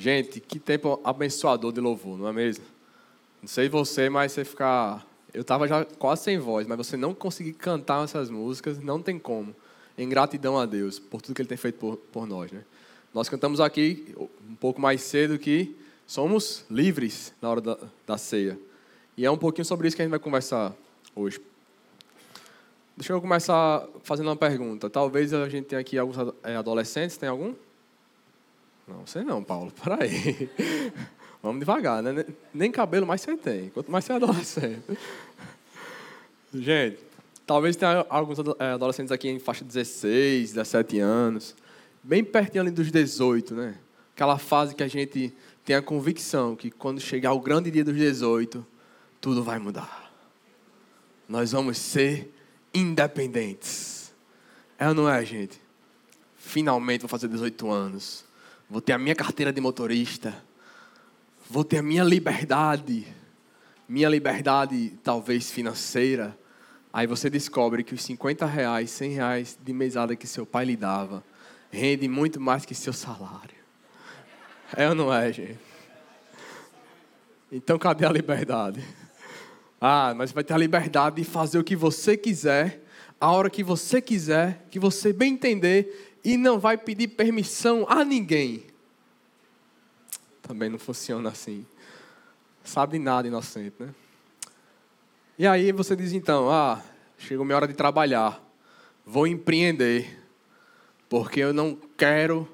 Gente, que tempo abençoador de louvor, não é mesmo? Não sei você, mas você ficar. Eu estava já quase sem voz, mas você não conseguir cantar essas músicas, não tem como. Em gratidão a Deus por tudo que Ele tem feito por, por nós, né? Nós cantamos aqui um pouco mais cedo que somos livres na hora da, da ceia. E é um pouquinho sobre isso que a gente vai conversar hoje. Deixa eu começar fazendo uma pergunta. Talvez a gente tenha aqui alguns é, adolescentes, tem algum? Não, sei não, Paulo, aí. Vamos devagar, né? Nem cabelo mais você tem, quanto mais você é adolescente. Gente, talvez tenha alguns é, adolescentes aqui em faixa de 16, 17 anos, bem pertinho ali dos 18, né? Aquela fase que a gente tem a convicção que quando chegar o grande dia dos 18, tudo vai mudar. Nós vamos ser independentes. É ou não é, gente? Finalmente vou fazer 18 anos vou ter a minha carteira de motorista, vou ter a minha liberdade, minha liberdade talvez financeira. Aí você descobre que os 50 reais, 100 reais de mesada que seu pai lhe dava, rende muito mais que seu salário. É ou não é, gente? Então cadê a liberdade? Ah, mas vai ter a liberdade de fazer o que você quiser, a hora que você quiser, que você bem entender e não vai pedir permissão a ninguém. Também não funciona assim. Sabe nada, inocente, né? E aí você diz então: ah, chegou minha hora de trabalhar, vou empreender, porque eu não quero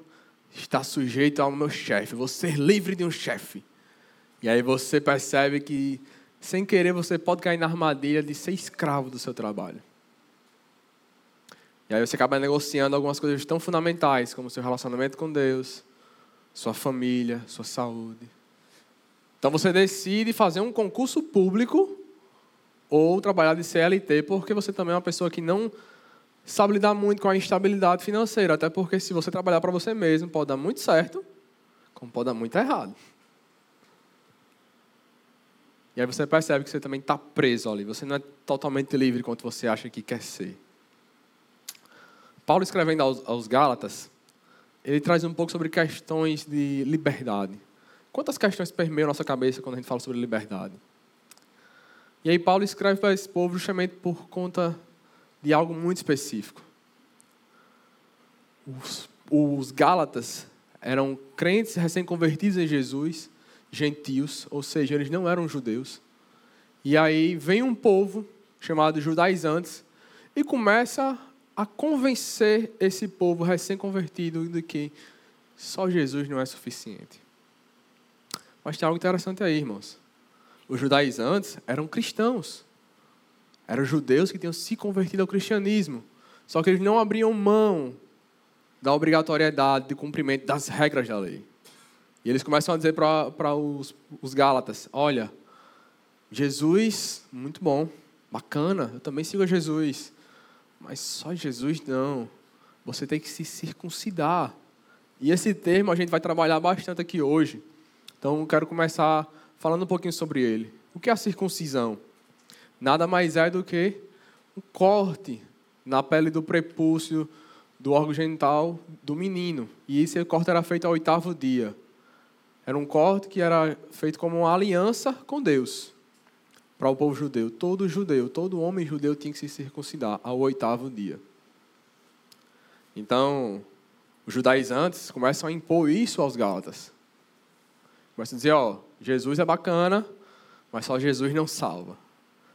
estar sujeito ao meu chefe, vou ser livre de um chefe. E aí você percebe que, sem querer, você pode cair na armadilha de ser escravo do seu trabalho. E aí você acaba negociando algumas coisas tão fundamentais, como seu relacionamento com Deus, sua família, sua saúde. Então você decide fazer um concurso público ou trabalhar de CLT, porque você também é uma pessoa que não sabe lidar muito com a instabilidade financeira, até porque se você trabalhar para você mesmo, pode dar muito certo, como pode dar muito errado. E aí você percebe que você também está preso ali, você não é totalmente livre quanto você acha que quer ser. Paulo escrevendo aos, aos Gálatas, ele traz um pouco sobre questões de liberdade. Quantas questões permeiam nossa cabeça quando a gente fala sobre liberdade? E aí Paulo escreve para esse povo justamente por conta de algo muito específico. Os, os Gálatas eram crentes recém-convertidos em Jesus, gentios, ou seja, eles não eram judeus. E aí vem um povo chamado judaizantes e começa a convencer esse povo recém-convertido de que só Jesus não é suficiente. Mas tem algo interessante aí, irmãos. Os judaizantes eram cristãos. Eram judeus que tinham se convertido ao cristianismo. Só que eles não abriam mão da obrigatoriedade de cumprimento das regras da lei. E eles começam a dizer para os, os Gálatas: Olha, Jesus, muito bom, bacana, eu também sigo a Jesus. Mas só Jesus não. Você tem que se circuncidar. E esse termo a gente vai trabalhar bastante aqui hoje. Então, quero começar falando um pouquinho sobre ele. O que é a circuncisão? Nada mais é do que um corte na pele do prepúcio do órgão genital do menino. E esse corte era feito ao oitavo dia. Era um corte que era feito como uma aliança com Deus para o povo judeu. Todo judeu, todo homem judeu tinha que se circuncidar ao oitavo dia. Então, os judaizantes começam a impor isso aos gálatas. Começam a dizer, ó, Jesus é bacana, mas só Jesus não salva.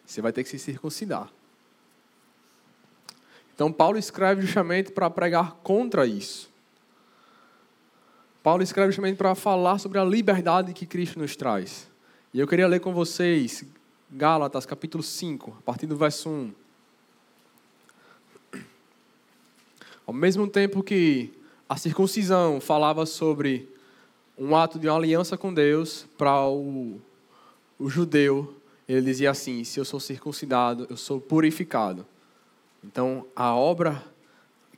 Você vai ter que se circuncidar. Então, Paulo escreve justamente para pregar contra isso. Paulo escreve justamente para falar sobre a liberdade que Cristo nos traz. E eu queria ler com vocês Gálatas, capítulo 5, a partir do verso 1. Ao mesmo tempo que a circuncisão falava sobre um ato de uma aliança com Deus, para o, o judeu, ele dizia assim: se eu sou circuncidado, eu sou purificado. Então, a obra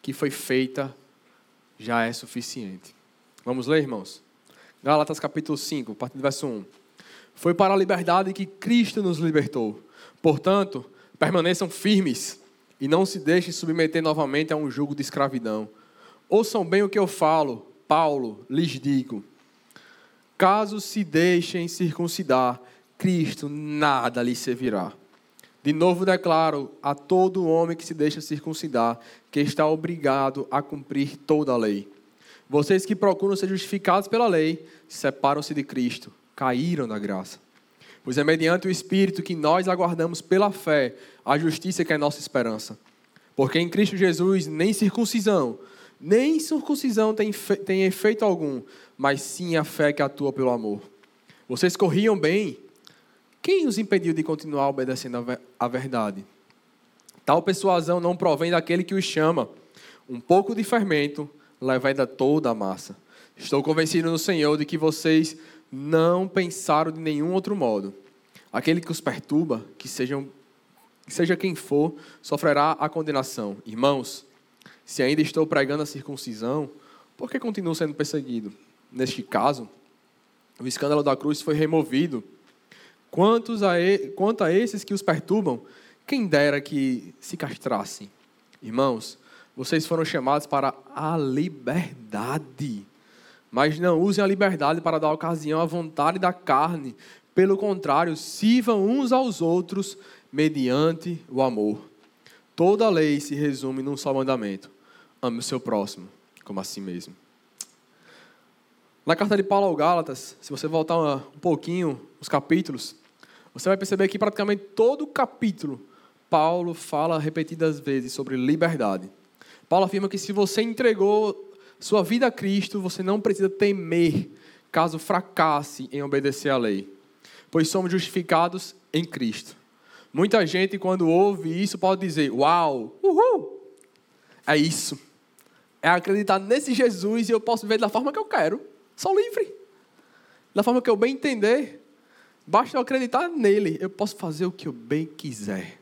que foi feita já é suficiente. Vamos ler, irmãos? Gálatas capítulo 5, a partir do verso 1. Foi para a liberdade que Cristo nos libertou. Portanto, permaneçam firmes e não se deixem submeter novamente a um jugo de escravidão. Ouçam bem o que eu falo, Paulo, lhes digo. Caso se deixem circuncidar, Cristo nada lhe servirá. De novo declaro a todo homem que se deixa circuncidar que está obrigado a cumprir toda a lei. Vocês que procuram ser justificados pela lei, separam-se de Cristo, caíram da graça. Pois é mediante o Espírito que nós aguardamos pela fé a justiça que é nossa esperança. Porque em Cristo Jesus nem circuncisão, nem circuncisão tem, tem efeito algum, mas sim a fé que atua pelo amor. Vocês corriam bem. Quem os impediu de continuar obedecendo a verdade? Tal persuasão não provém daquele que os chama. Um pouco de fermento leveda toda a massa. Estou convencido no Senhor de que vocês não pensaram de nenhum outro modo. Aquele que os perturba, que, sejam, seja quem for, sofrerá a condenação. Irmãos, se ainda estou pregando a circuncisão, por que continuo sendo perseguido? Neste caso, o escândalo da cruz foi removido. Quantos a quanto a esses que os perturbam, quem dera que se castrassem. Irmãos, vocês foram chamados para a liberdade. Mas não usem a liberdade para dar ocasião à vontade da carne. Pelo contrário, sirvam uns aos outros mediante o amor. Toda lei se resume num só mandamento: ame o seu próximo como a si mesmo. Na carta de Paulo ao Gálatas, se você voltar um pouquinho os capítulos, você vai perceber que praticamente todo o capítulo Paulo fala repetidas vezes sobre liberdade. Paulo afirma que se você entregou sua vida a Cristo, você não precisa temer caso fracasse em obedecer à lei, pois somos justificados em Cristo. Muita gente, quando ouve isso, pode dizer: Uau, uhul, é isso. É acreditar nesse Jesus e eu posso viver da forma que eu quero. Sou livre. Da forma que eu bem entender. Basta eu acreditar nele. Eu posso fazer o que eu bem quiser.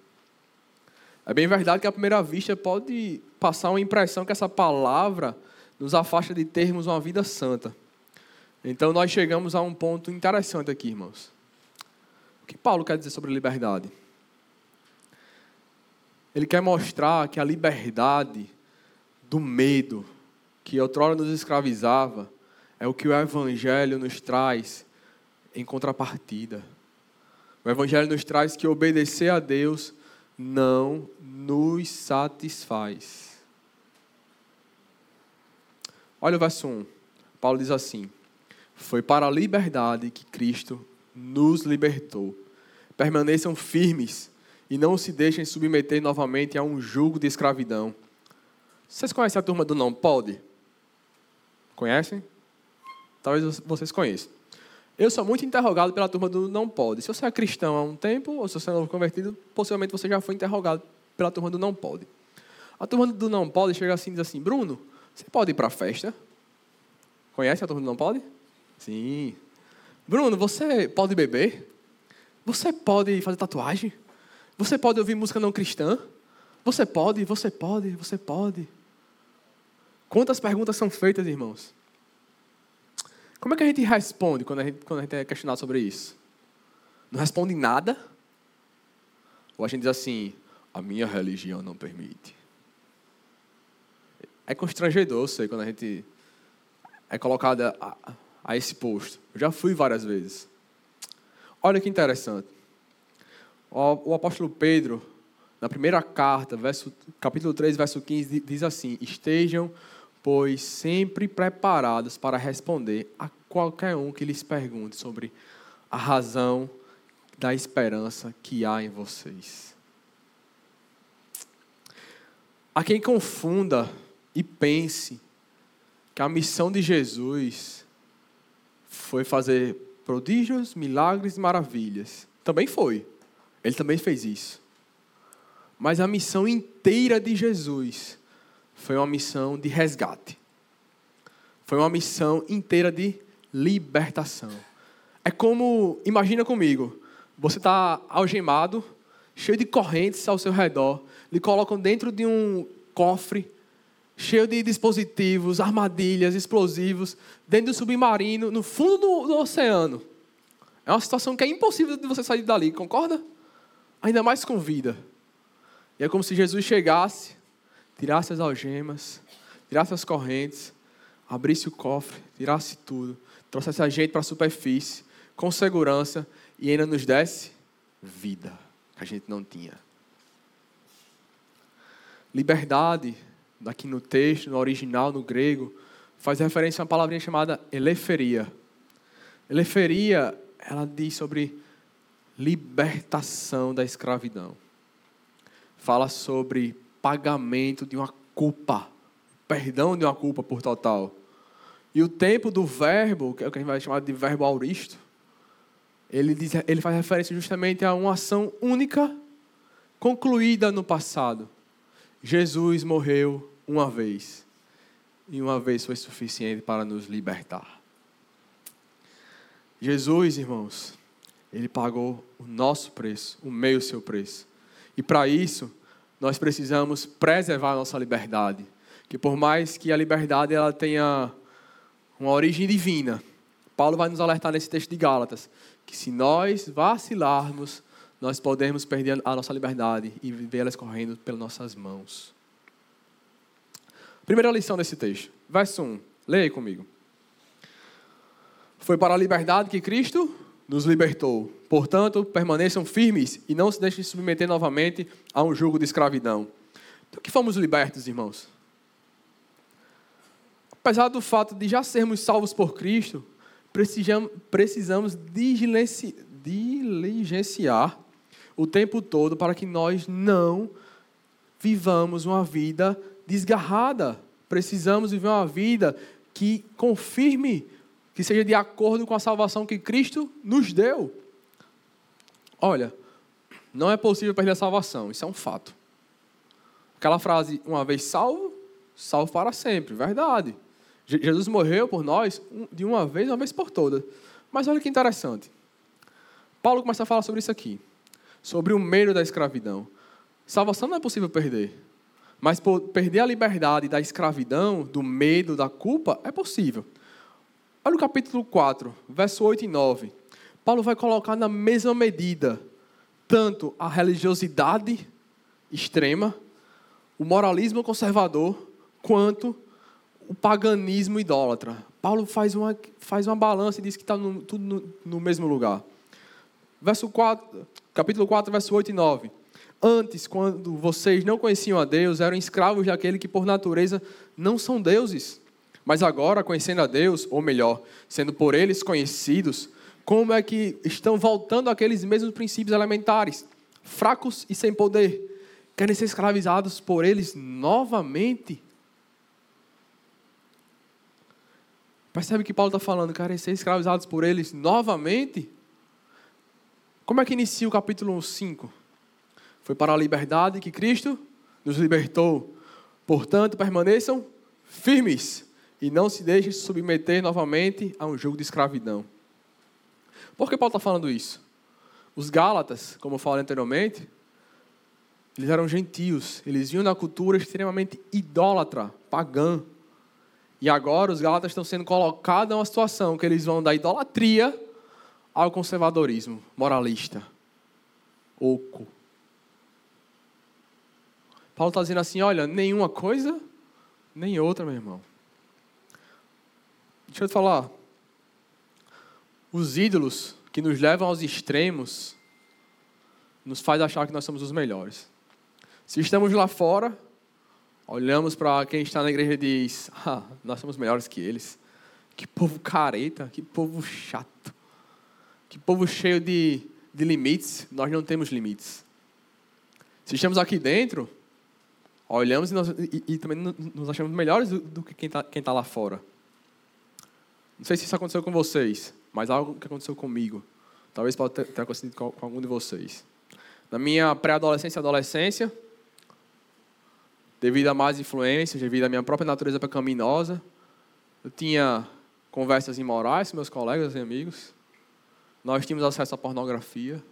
É bem verdade que à primeira vista pode passar uma impressão que essa palavra nos afasta de termos uma vida santa. Então nós chegamos a um ponto interessante aqui, irmãos. O que Paulo quer dizer sobre liberdade? Ele quer mostrar que a liberdade do medo que outrora nos escravizava é o que o Evangelho nos traz em contrapartida. O Evangelho nos traz que obedecer a Deus não nos satisfaz. Olha o verso 1. Paulo diz assim: Foi para a liberdade que Cristo nos libertou. Permaneçam firmes e não se deixem submeter novamente a um jugo de escravidão. Vocês conhecem a turma do Não Pode? Conhecem? Talvez vocês conheçam. Eu sou muito interrogado pela turma do Não Pode. Se você é cristão há um tempo, ou se você é novo convertido, possivelmente você já foi interrogado pela turma do Não Pode. A turma do Não Pode chega assim e diz assim: Bruno, você pode ir para a festa? Conhece a turma do Não Pode? Sim. Bruno, você pode beber? Você pode fazer tatuagem? Você pode ouvir música não cristã? Você pode, você pode, você pode. Quantas perguntas são feitas, irmãos? Como é que a gente responde quando a gente, quando a gente é questionado sobre isso? Não responde nada? Ou a gente diz assim, a minha religião não permite? É constrangedor, sei, quando a gente é colocado a, a esse posto. Eu já fui várias vezes. Olha que interessante. O, o apóstolo Pedro, na primeira carta, verso, capítulo 3, verso 15, diz assim: Estejam pois sempre preparados para responder a qualquer um que lhes pergunte sobre a razão da esperança que há em vocês. A quem confunda e pense que a missão de Jesus foi fazer prodígios, milagres e maravilhas. Também foi. Ele também fez isso. Mas a missão inteira de Jesus foi uma missão de resgate. Foi uma missão inteira de libertação. É como, imagina comigo, você está algemado, cheio de correntes ao seu redor, lhe colocam dentro de um cofre, cheio de dispositivos, armadilhas, explosivos, dentro do submarino, no fundo do, do oceano. É uma situação que é impossível de você sair dali, concorda? Ainda mais com vida. E é como se Jesus chegasse, tirasse as algemas, tirasse as correntes, abrisse o cofre, tirasse tudo, trouxesse a gente para a superfície, com segurança, e ainda nos desse vida, que a gente não tinha. Liberdade, aqui no texto, no original, no grego, faz referência a uma palavrinha chamada eleferia. Eleferia, ela diz sobre libertação da escravidão. Fala sobre pagamento de uma culpa, perdão de uma culpa por total. E o tempo do verbo, que é o que a gente vai chamar de verbo auristo, ele, diz, ele faz referência justamente a uma ação única, concluída no passado. Jesus morreu uma vez. E uma vez foi suficiente para nos libertar. Jesus, irmãos, ele pagou o nosso preço, o meu seu preço. E para isso, nós precisamos preservar a nossa liberdade. Que por mais que a liberdade ela tenha uma origem divina, Paulo vai nos alertar nesse texto de Gálatas, que se nós vacilarmos, nós podemos perder a nossa liberdade e vê-la escorrendo pelas nossas mãos. Primeira lição desse texto, verso 1. Leia comigo. Foi para a liberdade que Cristo nos libertou. Portanto, permaneçam firmes e não se deixem submeter novamente a um jugo de escravidão. Do que fomos libertos, irmãos? Apesar do fato de já sermos salvos por Cristo, precisamos diligenciar o tempo todo para que nós não vivamos uma vida desgarrada. Precisamos viver uma vida que confirme que seja de acordo com a salvação que Cristo nos deu. Olha, não é possível perder a salvação, isso é um fato. Aquela frase, uma vez salvo, salvo para sempre, verdade. Jesus morreu por nós de uma vez, uma vez por todas. Mas olha que interessante. Paulo começa a falar sobre isso aqui, sobre o medo da escravidão. Salvação não é possível perder, mas perder a liberdade da escravidão, do medo, da culpa, é possível. Olha o capítulo 4, verso 8 e 9. Paulo vai colocar na mesma medida tanto a religiosidade extrema, o moralismo conservador, quanto o paganismo idólatra. Paulo faz uma, faz uma balança e diz que está tudo no, no, mesmo lugar. Verso 4, capítulo 4, verso 8 e 9. Antes, quando vocês não conheciam a Deus, eram escravos daquele que por natureza não são deuses. Mas agora, conhecendo a Deus, ou melhor, sendo por eles conhecidos, como é que estão voltando àqueles mesmos princípios elementares, fracos e sem poder? Querem ser escravizados por eles novamente? Percebe que Paulo está falando, querem ser escravizados por eles novamente? Como é que inicia o capítulo 5? Foi para a liberdade que Cristo nos libertou. Portanto, permaneçam firmes e não se deixe submeter novamente a um jogo de escravidão. Por que Paulo está falando isso? Os Gálatas, como eu falei anteriormente, eles eram gentios, eles vinham da cultura extremamente idólatra, pagã. E agora os Gálatas estão sendo colocados em uma situação que eles vão da idolatria ao conservadorismo moralista, oco. Paulo está dizendo assim: olha, nenhuma coisa, nem outra, meu irmão. Deixa eu te falar. Os ídolos que nos levam aos extremos nos faz achar que nós somos os melhores. Se estamos lá fora, olhamos para quem está na igreja e diz: ah, nós somos melhores que eles. Que povo careta, que povo chato, que povo cheio de, de limites. Nós não temos limites. Se estamos aqui dentro, olhamos e, nós, e, e também nos achamos melhores do, do que quem está tá lá fora. Não sei se isso aconteceu com vocês, mas algo que aconteceu comigo. Talvez pode ter acontecido com algum de vocês. Na minha pré-adolescência e adolescência, devido a mais influências, devido à minha própria natureza pecaminosa, eu tinha conversas imorais com meus colegas e amigos. Nós tínhamos acesso à pornografia.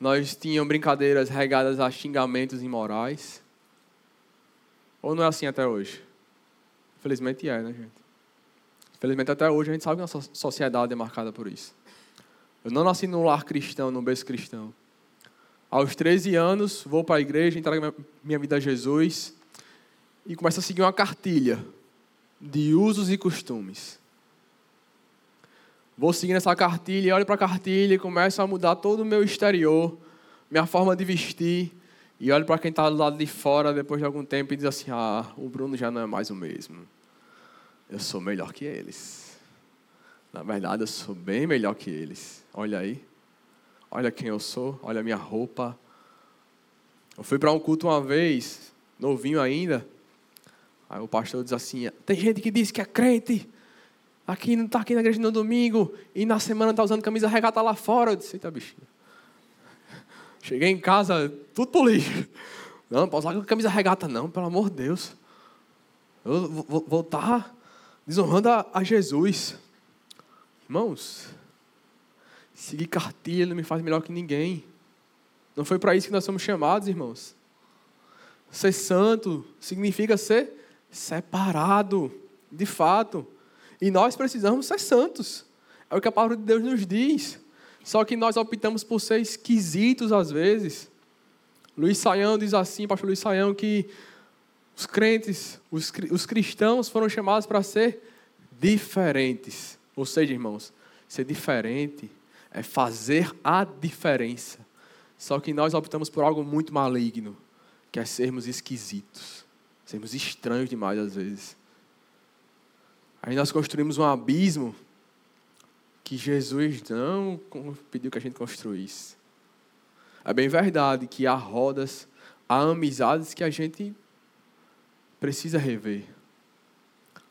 Nós tínhamos brincadeiras regadas a xingamentos imorais. Ou não é assim até hoje? Infelizmente é, né, gente? Felizmente, até hoje, a gente sabe que a nossa sociedade é marcada por isso. Eu não nasci num lar cristão, num berço cristão. Aos 13 anos, vou para a igreja, entrego minha vida a Jesus e começo a seguir uma cartilha de usos e costumes. vou seguindo essa cartilha, olho para a cartilha e começo a mudar todo o meu exterior, minha forma de vestir, e olho para quem está do lado de fora depois de algum tempo e diz assim: Ah, o Bruno já não é mais o mesmo. Eu sou melhor que eles. Na verdade, eu sou bem melhor que eles. Olha aí. Olha quem eu sou, olha a minha roupa. Eu fui para um culto uma vez, novinho ainda. Aí o pastor diz assim: tem gente que diz que é crente, aqui não está aqui na igreja no domingo, e na semana está usando camisa regata lá fora. Eu disse: eita bichinho. Cheguei em casa, tudo por lixo. Não, não posso usar camisa regata, não, pelo amor de Deus. Eu vou estar tá desonrando a, a Jesus. Irmãos, seguir cartilha não me faz melhor que ninguém. Não foi para isso que nós somos chamados, irmãos. Ser santo significa ser separado, de fato. E nós precisamos ser santos. É o que a palavra de Deus nos diz. Só que nós optamos por ser esquisitos às vezes. Luiz Saião diz assim, pastor Luiz Saião, que os crentes, os, os cristãos foram chamados para ser diferentes. Ou seja, irmãos, ser diferente é fazer a diferença. Só que nós optamos por algo muito maligno, que é sermos esquisitos, sermos estranhos demais às vezes. Aí nós construímos um abismo que Jesus não pediu que a gente construísse. É bem verdade que há rodas, há amizades que a gente precisa rever.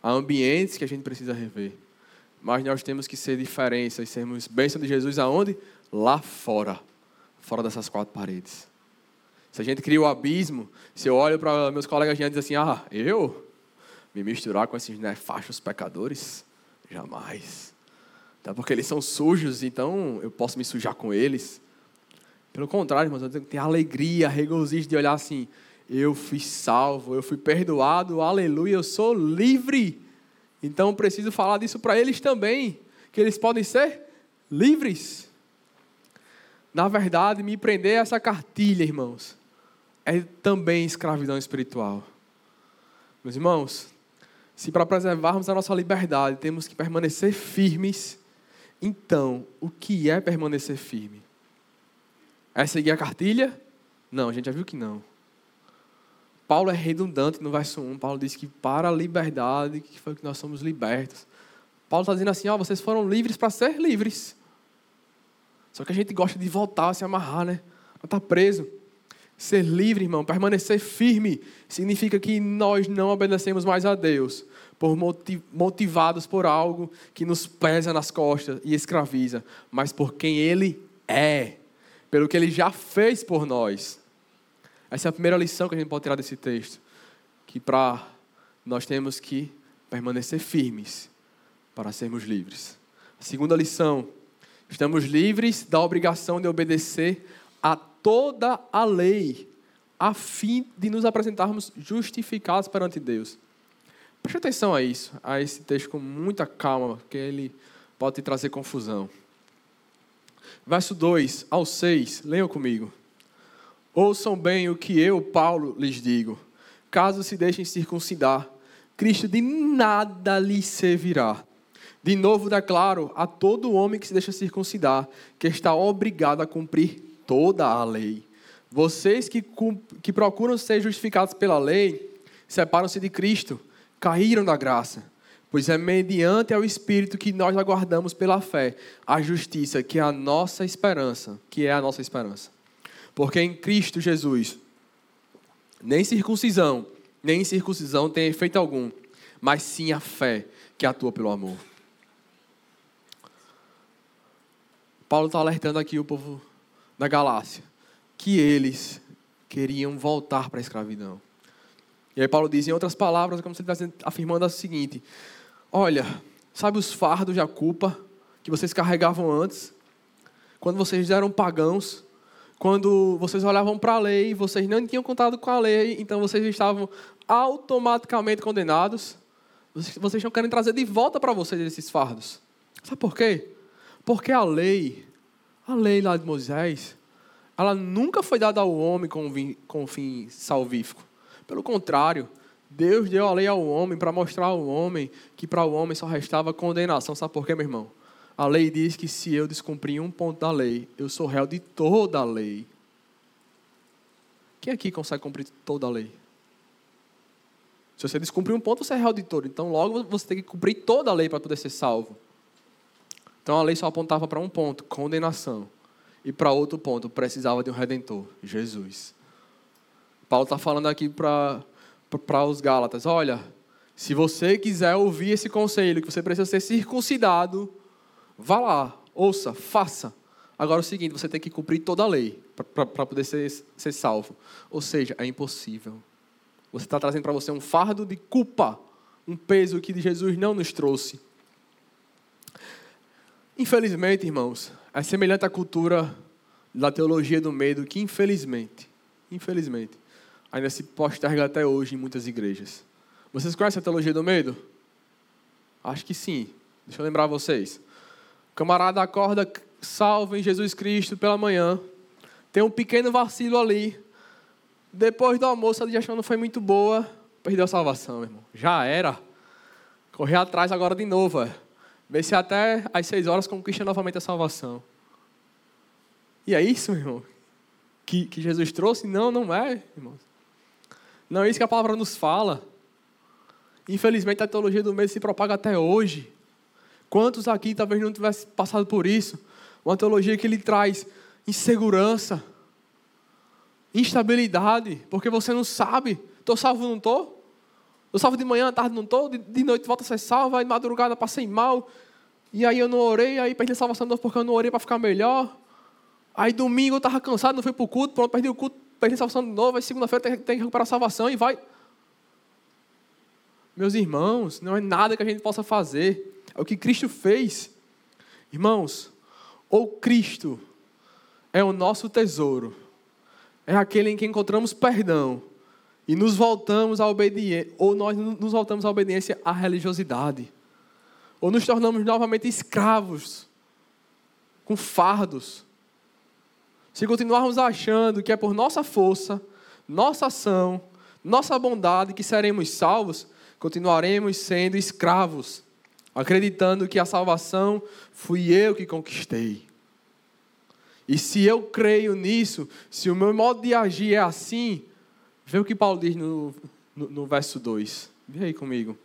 Há ambientes que a gente precisa rever. Mas nós temos que ser diferença e sermos bênção de Jesus aonde? Lá fora. Fora dessas quatro paredes. Se a gente cria o abismo, se eu olho para meus colegas e diz assim, ah, eu me misturar com esses nefastos pecadores? Jamais. Até porque eles são sujos, então eu posso me sujar com eles. Pelo contrário, irmãos, eu tenho que ter alegria, regozijo de olhar assim, eu fui salvo, eu fui perdoado, aleluia, eu sou livre. Então preciso falar disso para eles também, que eles podem ser livres. Na verdade, me prender a essa cartilha, irmãos, é também escravidão espiritual. Meus irmãos, se para preservarmos a nossa liberdade temos que permanecer firmes, então, o que é permanecer firme? É seguir a cartilha? Não, a gente já viu que não. Paulo é redundante no verso 1. Paulo diz que para a liberdade, que foi que nós somos libertos. Paulo está dizendo assim: ó, vocês foram livres para ser livres. Só que a gente gosta de voltar, se amarrar, né? Está preso. Ser livre, irmão, permanecer firme, significa que nós não obedecemos mais a Deus, por motivados por algo que nos pesa nas costas e escraviza, mas por quem Ele é, pelo que Ele já fez por nós. Essa é a primeira lição que a gente pode tirar desse texto. Que para nós temos que permanecer firmes para sermos livres. A segunda lição, estamos livres da obrigação de obedecer a toda a lei, a fim de nos apresentarmos justificados perante Deus. Preste atenção a isso, a esse texto com muita calma, porque ele pode te trazer confusão. Verso 2 ao 6, leiam comigo. Ouçam bem o que eu, Paulo, lhes digo. Caso se deixem circuncidar, Cristo de nada lhes servirá. De novo declaro a todo homem que se deixa circuncidar que está obrigado a cumprir toda a lei. Vocês que, que procuram ser justificados pela lei, separam-se de Cristo, caíram da graça. Pois é mediante ao Espírito que nós aguardamos pela fé a justiça, que é a nossa esperança, que é a nossa esperança. Porque em Cristo Jesus, nem circuncisão, nem incircuncisão tem efeito algum, mas sim a fé que atua pelo amor. Paulo está alertando aqui o povo da Galácia que eles queriam voltar para a escravidão. E aí Paulo diz, em outras palavras, como se ele estivesse afirmando o seguinte: Olha, sabe os fardos da culpa que vocês carregavam antes? Quando vocês eram pagãos, quando vocês olhavam para a lei, vocês não tinham contado com a lei, então vocês estavam automaticamente condenados. Vocês estão querendo trazer de volta para vocês esses fardos. Sabe por quê? Porque a lei, a lei lá de Moisés, ela nunca foi dada ao homem com, com fim salvífico. Pelo contrário, Deus deu a lei ao homem para mostrar ao homem que para o homem só restava condenação. Sabe por quê, meu irmão? A lei diz que se eu descumprir um ponto da lei, eu sou réu de toda a lei. Quem aqui consegue cumprir toda a lei? Se você descumprir um ponto, você é réu de todo. Então, logo você tem que cumprir toda a lei para poder ser salvo. Então, a lei só apontava para um ponto: condenação. E para outro ponto, precisava de um redentor: Jesus. Paulo está falando aqui para os Gálatas: olha, se você quiser ouvir esse conselho, que você precisa ser circuncidado, vá lá, ouça, faça. Agora é o seguinte: você tem que cumprir toda a lei para poder ser, ser salvo. Ou seja, é impossível. Você está trazendo para você um fardo de culpa, um peso que Jesus não nos trouxe. Infelizmente, irmãos, é semelhante à cultura da teologia do medo que, infelizmente, infelizmente, ainda se posterga até hoje em muitas igrejas. Vocês conhecem a teologia do medo? Acho que sim. Deixa eu lembrar vocês. O camarada acorda salvo em Jesus Cristo pela manhã, tem um pequeno vacilo ali, depois do almoço, a digestão não foi muito boa. Perdeu a salvação, meu irmão. Já era. Correr atrás agora de novo. É. Ver se até às seis horas conquista novamente a salvação. E é isso, meu irmão. Que, que Jesus trouxe? Não, não é, irmão. Não é isso que a palavra nos fala. Infelizmente, a teologia do medo se propaga até hoje. Quantos aqui talvez não tivessem passado por isso? Uma teologia que lhe traz insegurança instabilidade, porque você não sabe, estou salvo ou não estou? Estou salvo de manhã, à tarde não estou, de, de noite volta a ser salvo, aí de madrugada passei mal, e aí eu não orei, aí perdi a salvação de novo porque eu não orei para ficar melhor. Aí domingo eu estava cansado, não fui para o culto, pronto, perdi o culto, perdi a salvação de novo, aí segunda-feira tem, tem que recuperar a salvação e vai. Meus irmãos, não é nada que a gente possa fazer, é o que Cristo fez. Irmãos, ou Cristo é o nosso tesouro, é aquele em que encontramos perdão e nos voltamos à obediência, ou nós nos voltamos à obediência à religiosidade, ou nos tornamos novamente escravos, com fardos. Se continuarmos achando que é por nossa força, nossa ação, nossa bondade que seremos salvos, continuaremos sendo escravos, acreditando que a salvação fui eu que conquistei. E se eu creio nisso, se o meu modo de agir é assim, vê o que Paulo diz no, no, no verso 2. Vê aí comigo.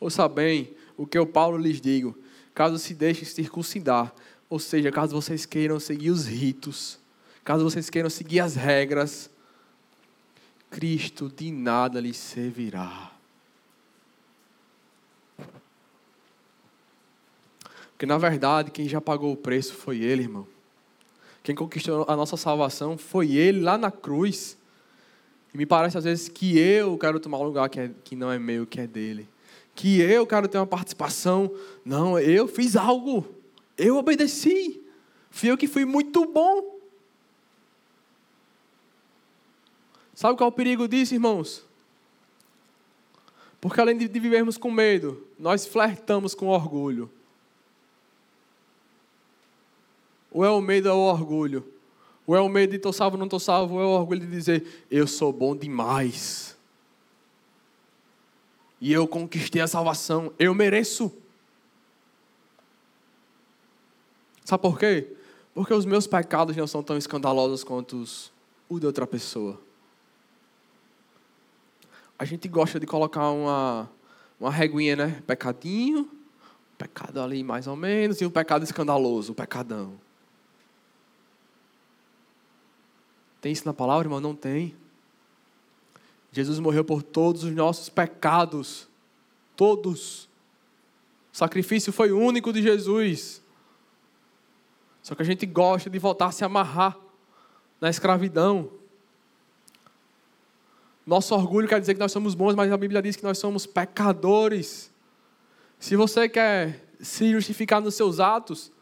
Ouça bem o que eu, Paulo, lhes digo. Caso se deixem circuncidar, ou seja, caso vocês queiram seguir os ritos, caso vocês queiram seguir as regras, Cristo de nada lhes servirá. Porque na verdade, quem já pagou o preço foi Ele, irmão. Quem conquistou a nossa salvação foi Ele lá na cruz. E me parece às vezes que eu quero tomar um lugar que, é, que não é meu, que é dele. Que eu quero ter uma participação. Não, eu fiz algo. Eu obedeci. Fui eu que fui muito bom. Sabe qual é o perigo disso, irmãos? Porque além de vivermos com medo, nós flertamos com orgulho. Ou é o medo ou é o orgulho? Ou é o medo de estou salvo, não estou salvo? Ou é o orgulho de dizer, eu sou bom demais. E eu conquistei a salvação, eu mereço. Sabe por quê? Porque os meus pecados não são tão escandalosos quanto os, o de outra pessoa. A gente gosta de colocar uma, uma reguinha, né? Pecadinho, pecado ali mais ou menos, e um pecado escandaloso, o pecadão. Tem isso na palavra, irmão? Não tem. Jesus morreu por todos os nossos pecados. Todos. O sacrifício foi único de Jesus. Só que a gente gosta de voltar a se amarrar na escravidão. Nosso orgulho quer dizer que nós somos bons, mas a Bíblia diz que nós somos pecadores. Se você quer se justificar nos seus atos,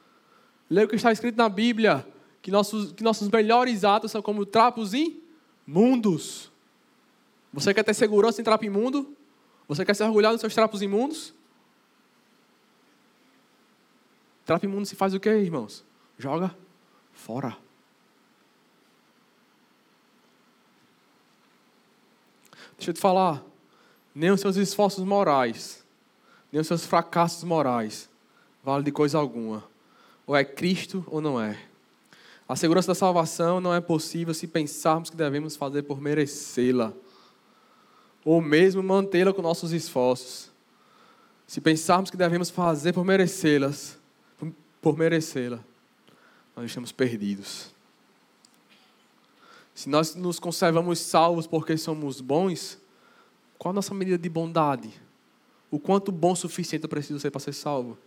leia o que está escrito na Bíblia que nossos, que nossos melhores atos são como trapos imundos. Você quer ter segurança em trapo imundo? Você quer se orgulhar dos seus trapos imundos? Trapo imundo se faz o quê, irmãos? Joga fora. Deixa eu te falar. Nem os seus esforços morais, nem os seus fracassos morais, vale de coisa alguma Ou é Cristo ou não é. A segurança da salvação não é possível se pensarmos que devemos fazer por merecê-la, ou mesmo mantê-la com nossos esforços. Se pensarmos que devemos fazer por merecê-las, por merecê-la, nós estamos perdidos. Se nós nos conservamos salvos porque somos bons, qual a nossa medida de bondade? O quanto bom o suficiente eu preciso ser para ser salvo?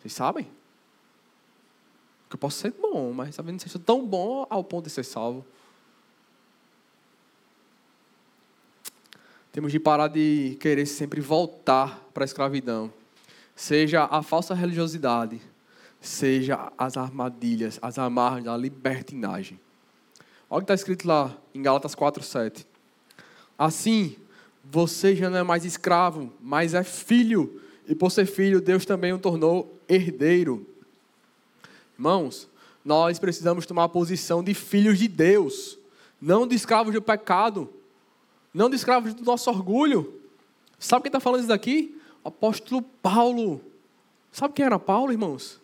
Vocês sabem? Porque eu posso ser bom, mas talvez não seja tão bom ao ponto de ser salvo. Temos de parar de querer sempre voltar para a escravidão. Seja a falsa religiosidade, seja as armadilhas, as amarras da libertinagem. Olha o que está escrito lá em Gálatas 4,7. Assim, você já não é mais escravo, mas é filho. E por ser filho, Deus também o tornou herdeiro. Irmãos, nós precisamos tomar a posição de filhos de Deus, não de escravos do pecado, não de escravos do nosso orgulho. Sabe quem está falando isso daqui? O apóstolo Paulo. Sabe quem era Paulo, irmãos?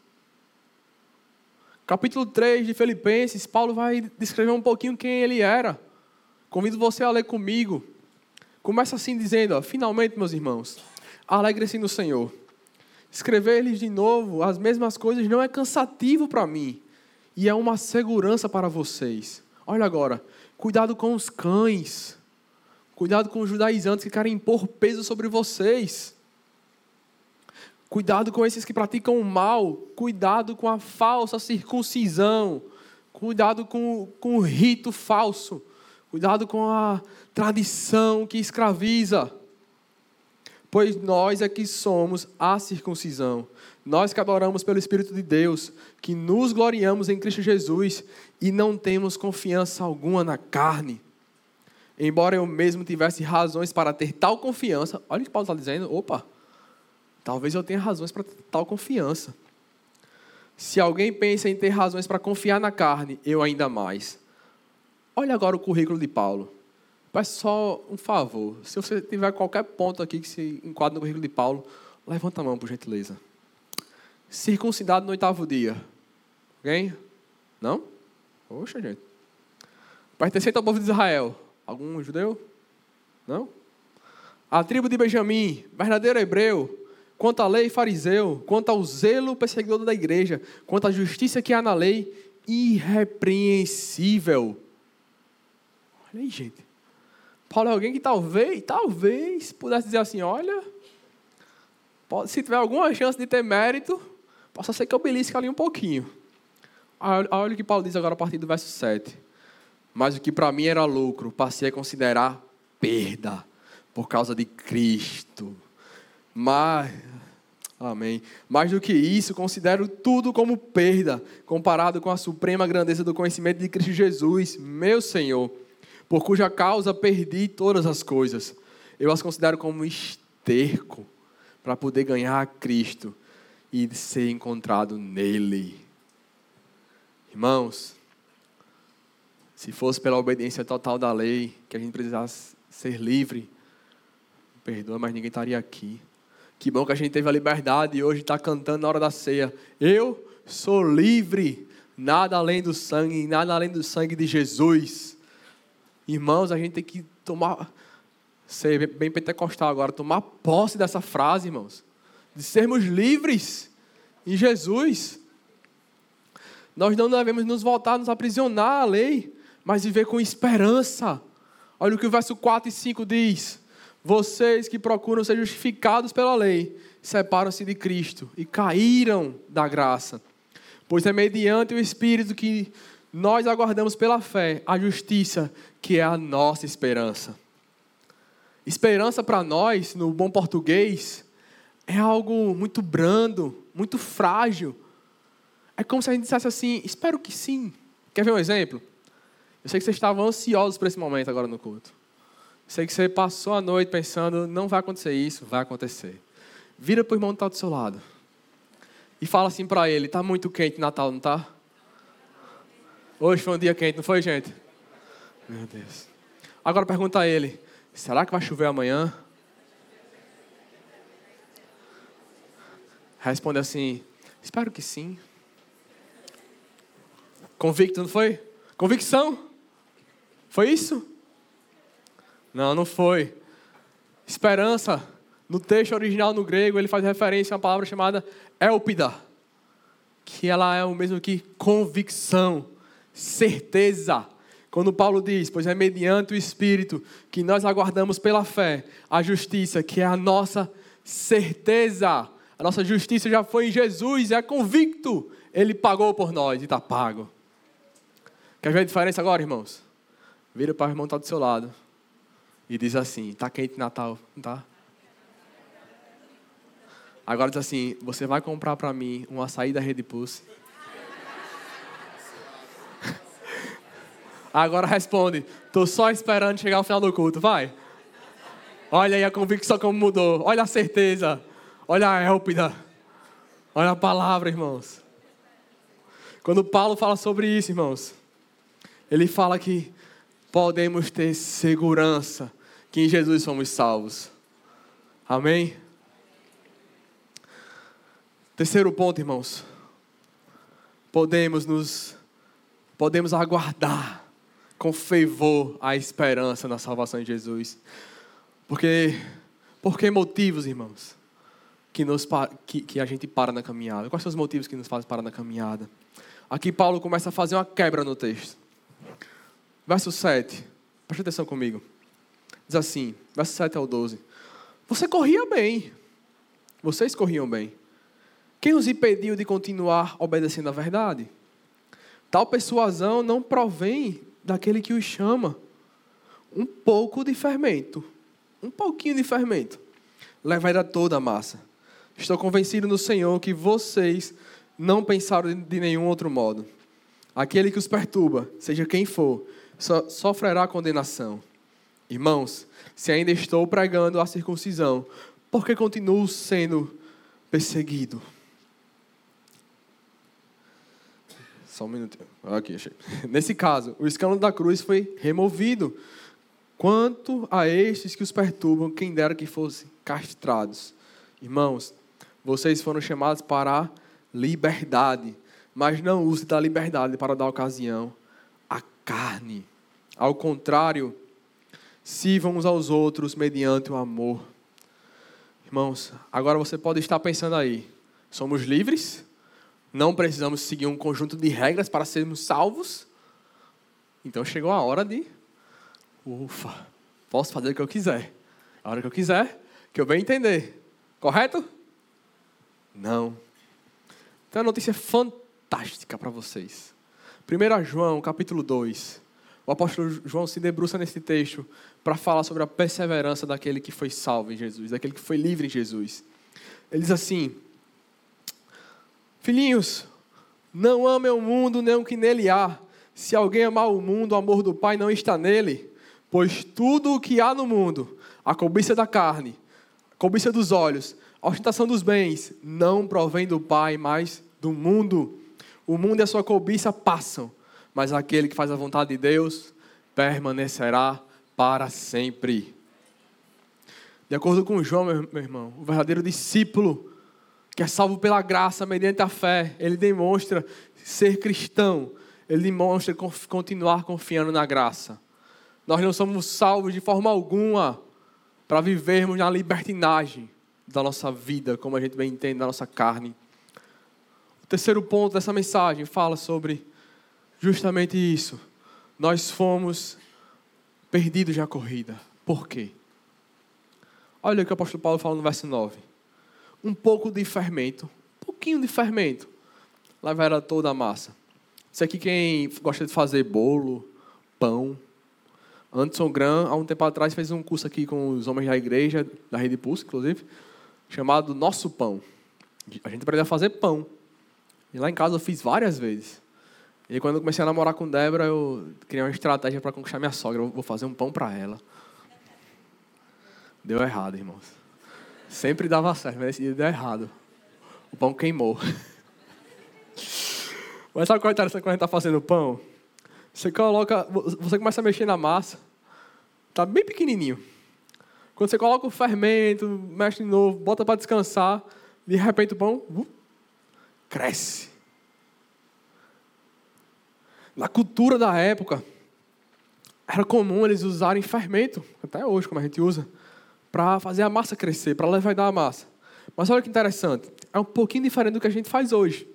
Capítulo 3 de Filipenses, Paulo vai descrever um pouquinho quem ele era. Convido você a ler comigo. Começa assim dizendo: ó, Finalmente, meus irmãos, alegre-se no Senhor. Escrever-lhes de novo as mesmas coisas não é cansativo para mim. E é uma segurança para vocês. Olha agora, cuidado com os cães, cuidado com os judaizantes que querem impor peso sobre vocês. Cuidado com esses que praticam o mal, cuidado com a falsa circuncisão, cuidado com, com o rito falso, cuidado com a tradição que escraviza pois nós é que somos a circuncisão. Nós que adoramos pelo Espírito de Deus, que nos gloriamos em Cristo Jesus e não temos confiança alguma na carne. Embora eu mesmo tivesse razões para ter tal confiança, olha o que Paulo está dizendo, opa, talvez eu tenha razões para ter tal confiança. Se alguém pensa em ter razões para confiar na carne, eu ainda mais. Olha agora o currículo de Paulo. Peço só um favor. Se você tiver qualquer ponto aqui que se enquadre no currículo de Paulo, levanta a mão, por gentileza. Circuncidado no oitavo dia. Alguém? Não? Poxa, gente. Pertencente ao povo de Israel. Algum judeu? Não? A tribo de Benjamim, verdadeiro hebreu, quanto à lei fariseu, quanto ao zelo perseguidor da igreja, quanto à justiça que há na lei, irrepreensível. Olha aí, gente. Paulo é alguém que talvez, talvez pudesse dizer assim: olha, se tiver alguma chance de ter mérito, possa ser que eu belisque ali um pouquinho. Olha o que Paulo diz agora a partir do verso 7. Mas o que para mim era lucro, passei a considerar perda por causa de Cristo. Mas, amém. Mais do que isso, considero tudo como perda, comparado com a suprema grandeza do conhecimento de Cristo Jesus, meu Senhor por cuja causa perdi todas as coisas. Eu as considero como esterco para poder ganhar a Cristo e ser encontrado nele. Irmãos, se fosse pela obediência total da lei, que a gente precisasse ser livre, perdoa, mas ninguém estaria aqui. Que bom que a gente teve a liberdade e hoje está cantando na hora da ceia. Eu sou livre, nada além do sangue, nada além do sangue de Jesus. Irmãos, a gente tem que tomar, ser bem pentecostal agora, tomar posse dessa frase, irmãos, de sermos livres em Jesus. Nós não devemos nos voltar, nos aprisionar à lei, mas viver com esperança. Olha o que o verso 4 e 5 diz: Vocês que procuram ser justificados pela lei, separam-se de Cristo e caíram da graça. Pois é mediante o Espírito que nós aguardamos pela fé a justiça que é a nossa esperança. Esperança para nós, no bom português, é algo muito brando, muito frágil. É como se a gente dissesse assim: espero que sim. Quer ver um exemplo? Eu sei que vocês estavam ansiosos para esse momento agora no culto. Eu sei que você passou a noite pensando: não vai acontecer isso, vai acontecer. Vira para o irmão que está do seu lado e fala assim para ele: está muito quente Natal, não está? Hoje foi um dia quente, não foi, gente? Meu Deus. Agora pergunta a ele: será que vai chover amanhã? Responde assim: espero que sim. Convicto, não foi? Convicção? Foi isso? Não, não foi. Esperança, no texto original no grego, ele faz referência a uma palavra chamada elpida, que ela é o mesmo que convicção, certeza. Quando Paulo diz, pois é mediante o Espírito que nós aguardamos pela fé a justiça, que é a nossa certeza. A nossa justiça já foi em Jesus, é convicto. Ele pagou por nós e está pago. Quer ver a diferença agora, irmãos? Vira para o irmão que está do seu lado e diz assim: está quente Natal, não tá? Agora diz assim: você vai comprar para mim uma açaí da Rede Pulse? Agora responde: estou só esperando chegar ao final do culto, vai. Olha aí a convicção como mudou. Olha a certeza. Olha a élpida. Olha a palavra, irmãos. Quando Paulo fala sobre isso, irmãos, ele fala que podemos ter segurança que em Jesus somos salvos. Amém? Terceiro ponto, irmãos. Podemos nos podemos aguardar com fervor a esperança na salvação de Jesus. Porque por que motivos, irmãos, que, nos, que, que a gente para na caminhada? Quais são os motivos que nos fazem parar na caminhada? Aqui Paulo começa a fazer uma quebra no texto. Verso 7. Preste atenção comigo. Diz assim, verso 7 ao 12. Você corria bem. Vocês corriam bem. Quem os impediu de continuar obedecendo à verdade? Tal persuasão não provém daquele que os chama. Um pouco de fermento, um pouquinho de fermento, levará toda a massa. Estou convencido no Senhor que vocês não pensaram de nenhum outro modo. Aquele que os perturba, seja quem for, so, sofrerá condenação. Irmãos, se ainda estou pregando a circuncisão, por que continuo sendo perseguido? Só um minuto. Aqui, achei. Nesse caso, o escândalo da cruz foi removido. Quanto a estes que os perturbam, quem dera que fossem castrados. Irmãos, vocês foram chamados para a liberdade, mas não use da liberdade para dar ocasião à carne. Ao contrário, sirvam uns aos outros mediante o amor. Irmãos, agora você pode estar pensando aí: somos livres? Não precisamos seguir um conjunto de regras para sermos salvos? Então chegou a hora de. Ufa, posso fazer o que eu quiser. A hora que eu quiser, que eu bem entender. Correto? Não. Então a notícia fantástica para vocês. 1 João, capítulo 2. O apóstolo João se debruça nesse texto para falar sobre a perseverança daquele que foi salvo em Jesus, daquele que foi livre em Jesus. Ele diz assim: Filhinhos, não amem o mundo nem o que nele há. Se alguém amar o mundo, o amor do Pai não está nele. Pois tudo o que há no mundo, a cobiça da carne, a cobiça dos olhos, a ostentação dos bens, não provém do Pai, mas do mundo. O mundo e a sua cobiça passam mas aquele que faz a vontade de Deus permanecerá para sempre. De acordo com João, meu irmão, o verdadeiro discípulo, que é salvo pela graça mediante a fé, ele demonstra ser cristão, ele demonstra continuar confiando na graça. Nós não somos salvos de forma alguma para vivermos na libertinagem da nossa vida, como a gente bem entende da nossa carne. O terceiro ponto dessa mensagem fala sobre justamente isso. Nós fomos perdidos na corrida. Por quê? Olha o que o apóstolo Paulo fala no verso 9. Um pouco de fermento, um pouquinho de fermento, levará toda a massa. Isso aqui quem gosta de fazer bolo, pão. Anderson Gran, há um tempo atrás, fez um curso aqui com os homens da igreja, da Rede Pulse, inclusive, chamado Nosso Pão. A gente aprendeu a fazer pão. E lá em casa eu fiz várias vezes. E quando eu comecei a namorar com Débora, eu criei uma estratégia para conquistar minha sogra. Eu vou fazer um pão para ela. Deu errado, irmãos. Sempre dava certo, mas esse dia deu errado. O pão queimou. Mas sabe qual é interessante quando a gente está fazendo pão? Você coloca, você começa a mexer na massa, tá bem pequenininho. Quando você coloca o fermento, mexe de novo, bota para descansar, de repente o pão uh, cresce. Na cultura da época, era comum eles usarem fermento, até hoje, como a gente usa, para fazer a massa crescer, para levedar a massa. Mas olha que interessante, é um pouquinho diferente do que a gente faz hoje.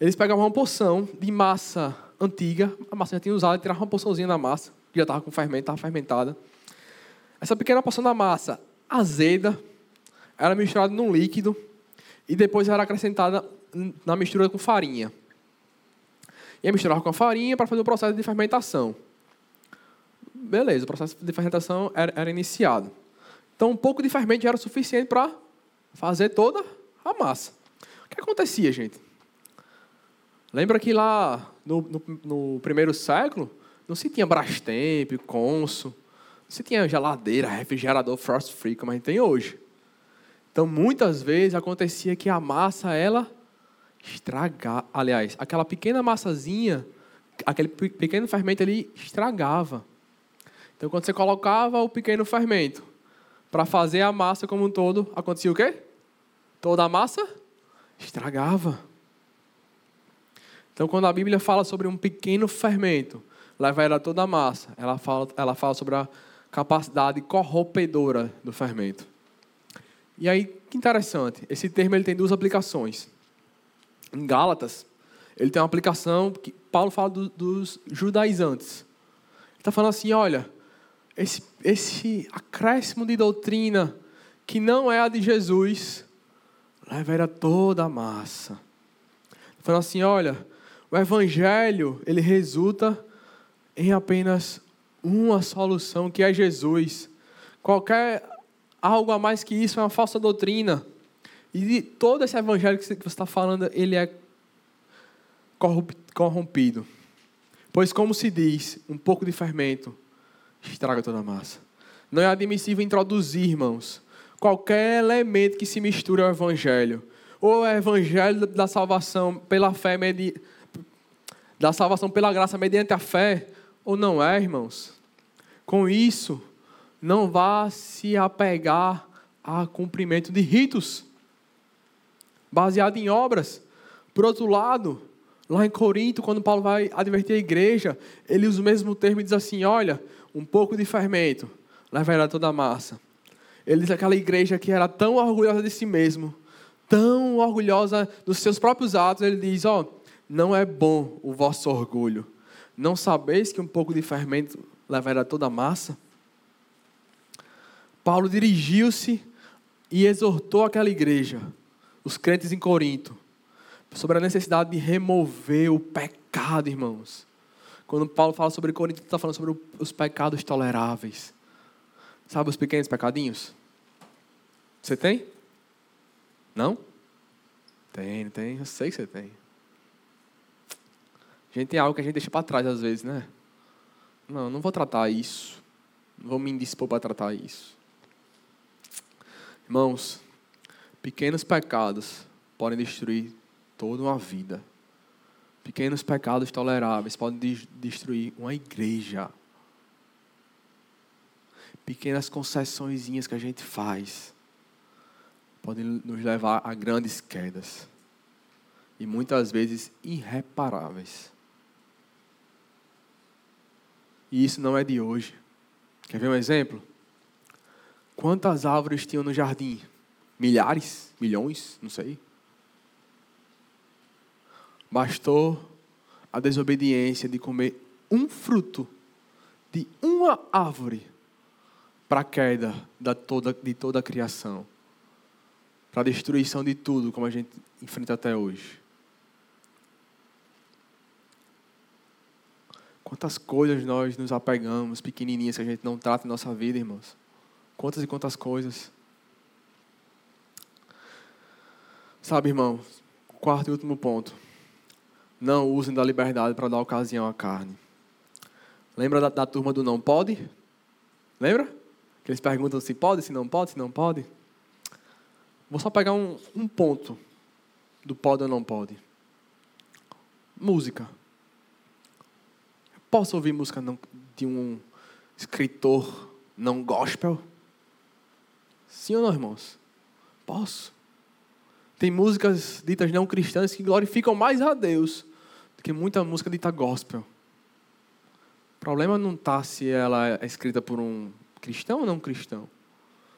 Eles pegavam uma porção de massa antiga, a massa já tinha usado, tiravam uma porçãozinha da massa, que já estava com fermento, estava fermentada. Essa pequena porção da massa azeda era misturada num líquido e depois era acrescentada na mistura com farinha. E misturava com a farinha para fazer o processo de fermentação. Beleza, o processo de fermentação era, era iniciado. Então, um pouco de fermento já era suficiente para fazer toda a massa. O que acontecia, gente? Lembra que lá no, no, no primeiro século não se tinha Brastemp, Consul, não se tinha geladeira, refrigerador frost free como a gente tem hoje. Então, muitas vezes acontecia que a massa ela estragar, aliás, aquela pequena massazinha, aquele pequeno fermento ali estragava. Então, quando você colocava o pequeno fermento para fazer a massa como um todo, acontecia o quê? Toda a massa estragava. Então, quando a Bíblia fala sobre um pequeno fermento, levar toda a massa, ela fala, ela fala sobre a capacidade corrompedora do fermento. E aí, que interessante, esse termo ele tem duas aplicações. Em Gálatas, ele tem uma aplicação que Paulo fala do, dos judaizantes. Ele está falando assim: olha, esse, esse acréscimo de doutrina que não é a de Jesus, leva toda a massa. Falando assim: olha, o evangelho, ele resulta em apenas uma solução, que é Jesus. Qualquer algo a mais que isso é uma falsa doutrina. E todo esse evangelho que você está falando, ele é corrompido. Pois, como se diz, um pouco de fermento estraga toda a massa. Não é admissível introduzir, irmãos, qualquer elemento que se misture ao evangelho. Ou é evangelho da salvação pela fé, da salvação pela graça mediante a fé, ou não é, irmãos. Com isso, não vá se apegar a cumprimento de ritos baseado em obras. Por outro lado, lá em Corinto, quando Paulo vai advertir a igreja, ele usa o mesmo termo e diz assim: olha, um pouco de fermento levará toda a massa. Ele diz aquela igreja que era tão orgulhosa de si mesmo, tão orgulhosa dos seus próprios atos, ele diz: ó, oh, não é bom o vosso orgulho. Não sabeis que um pouco de fermento levará toda a massa? Paulo dirigiu-se e exortou aquela igreja os crentes em Corinto, sobre a necessidade de remover o pecado, irmãos. Quando Paulo fala sobre Corinto, ele está falando sobre os pecados toleráveis. Sabe os pequenos pecadinhos? Você tem? Não? Tem, tem. Eu sei que você tem. A gente tem algo que a gente deixa para trás às vezes, né? Não, não vou tratar isso. Não vou me indispor para tratar isso. Irmãos, Pequenos pecados podem destruir toda uma vida. Pequenos pecados toleráveis podem destruir uma igreja. Pequenas concessõezinhas que a gente faz podem nos levar a grandes quedas. E muitas vezes irreparáveis. E isso não é de hoje. Quer ver um exemplo? Quantas árvores tinham no jardim? milhares, milhões, não sei. Bastou a desobediência de comer um fruto de uma árvore para a queda da toda, de toda a criação, para a destruição de tudo, como a gente enfrenta até hoje. Quantas coisas nós nos apegamos, pequenininhas, que a gente não trata em nossa vida, irmãos. Quantas e quantas coisas. Sabe, irmão, quarto e último ponto. Não usem da liberdade para dar ocasião à carne. Lembra da, da turma do não pode? Lembra? Que eles perguntam se pode, se não pode, se não pode. Vou só pegar um, um ponto do pode ou não pode. Música. Posso ouvir música não, de um escritor não gospel? Sim ou não, irmãos? Posso. Tem músicas ditas não cristãs que glorificam mais a Deus que muita música dita gospel. O problema não está se ela é escrita por um cristão ou não cristão.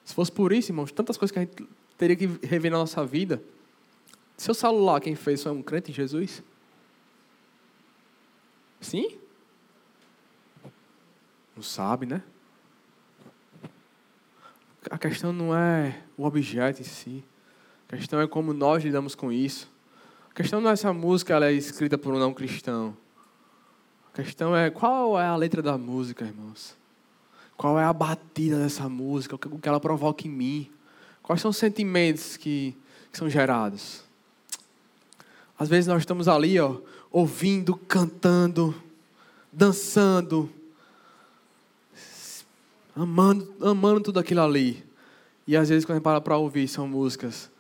Se fosse por isso, irmãos, tantas coisas que a gente teria que rever na nossa vida. Seu celular, quem fez foi um crente em Jesus? Sim? Não sabe, né? A questão não é o objeto em si. A questão é como nós lidamos com isso. Questão não é se a música ela é escrita por um não cristão. A questão é qual é a letra da música, irmãos. Qual é a batida dessa música, o que ela provoca em mim. Quais são os sentimentos que, que são gerados. Às vezes nós estamos ali, ó, ouvindo, cantando, dançando, amando, amando tudo aquilo ali. E às vezes, quando a gente para para ouvir, são músicas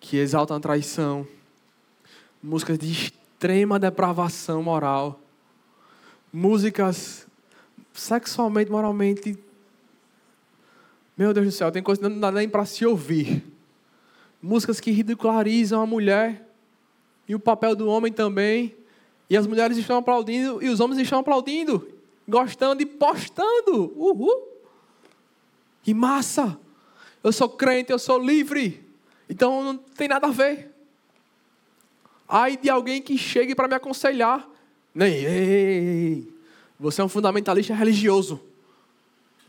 que exaltam a traição, músicas de extrema depravação moral, músicas sexualmente, moralmente. Meu Deus do céu, tem coisa que não dá nem para se ouvir. Músicas que ridicularizam a mulher e o papel do homem também. E as mulheres estão aplaudindo e os homens estão aplaudindo, gostando e postando. Uhul! Que massa! Eu sou crente, eu sou livre. Então não tem nada a ver. Ai de alguém que chegue para me aconselhar. Nem, ei, você é um fundamentalista religioso.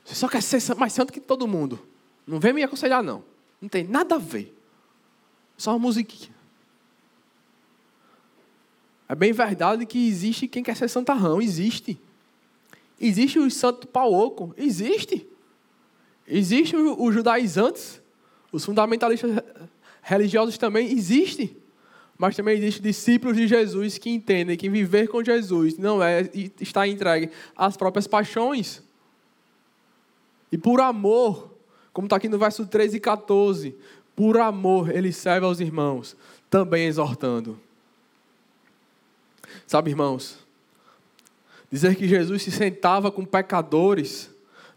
Você só quer ser mais santo que todo mundo. Não vem me aconselhar, não. Não tem nada a ver. Só uma musiquinha. É bem verdade que existe quem quer ser santarrão. Existe. Existe o santo pauoco. Existe. Existe os judaizantes. Os fundamentalistas religiosos também. Existe. Mas também existem discípulos de Jesus que entendem que viver com Jesus não é estar entregue às próprias paixões. E por amor, como está aqui no verso 13 e 14, por amor ele serve aos irmãos, também exortando. Sabe, irmãos, dizer que Jesus se sentava com pecadores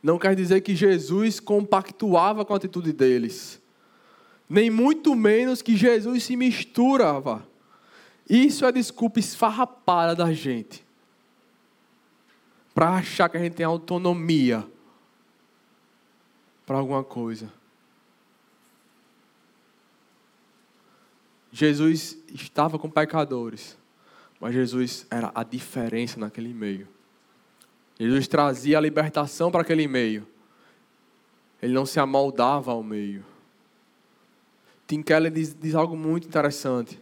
não quer dizer que Jesus compactuava com a atitude deles, nem muito menos que Jesus se misturava. Isso é desculpa esfarrapada da gente para achar que a gente tem autonomia para alguma coisa. Jesus estava com pecadores. Mas Jesus era a diferença naquele meio. Jesus trazia a libertação para aquele meio. Ele não se amoldava ao meio. Tim Keller diz, diz algo muito interessante.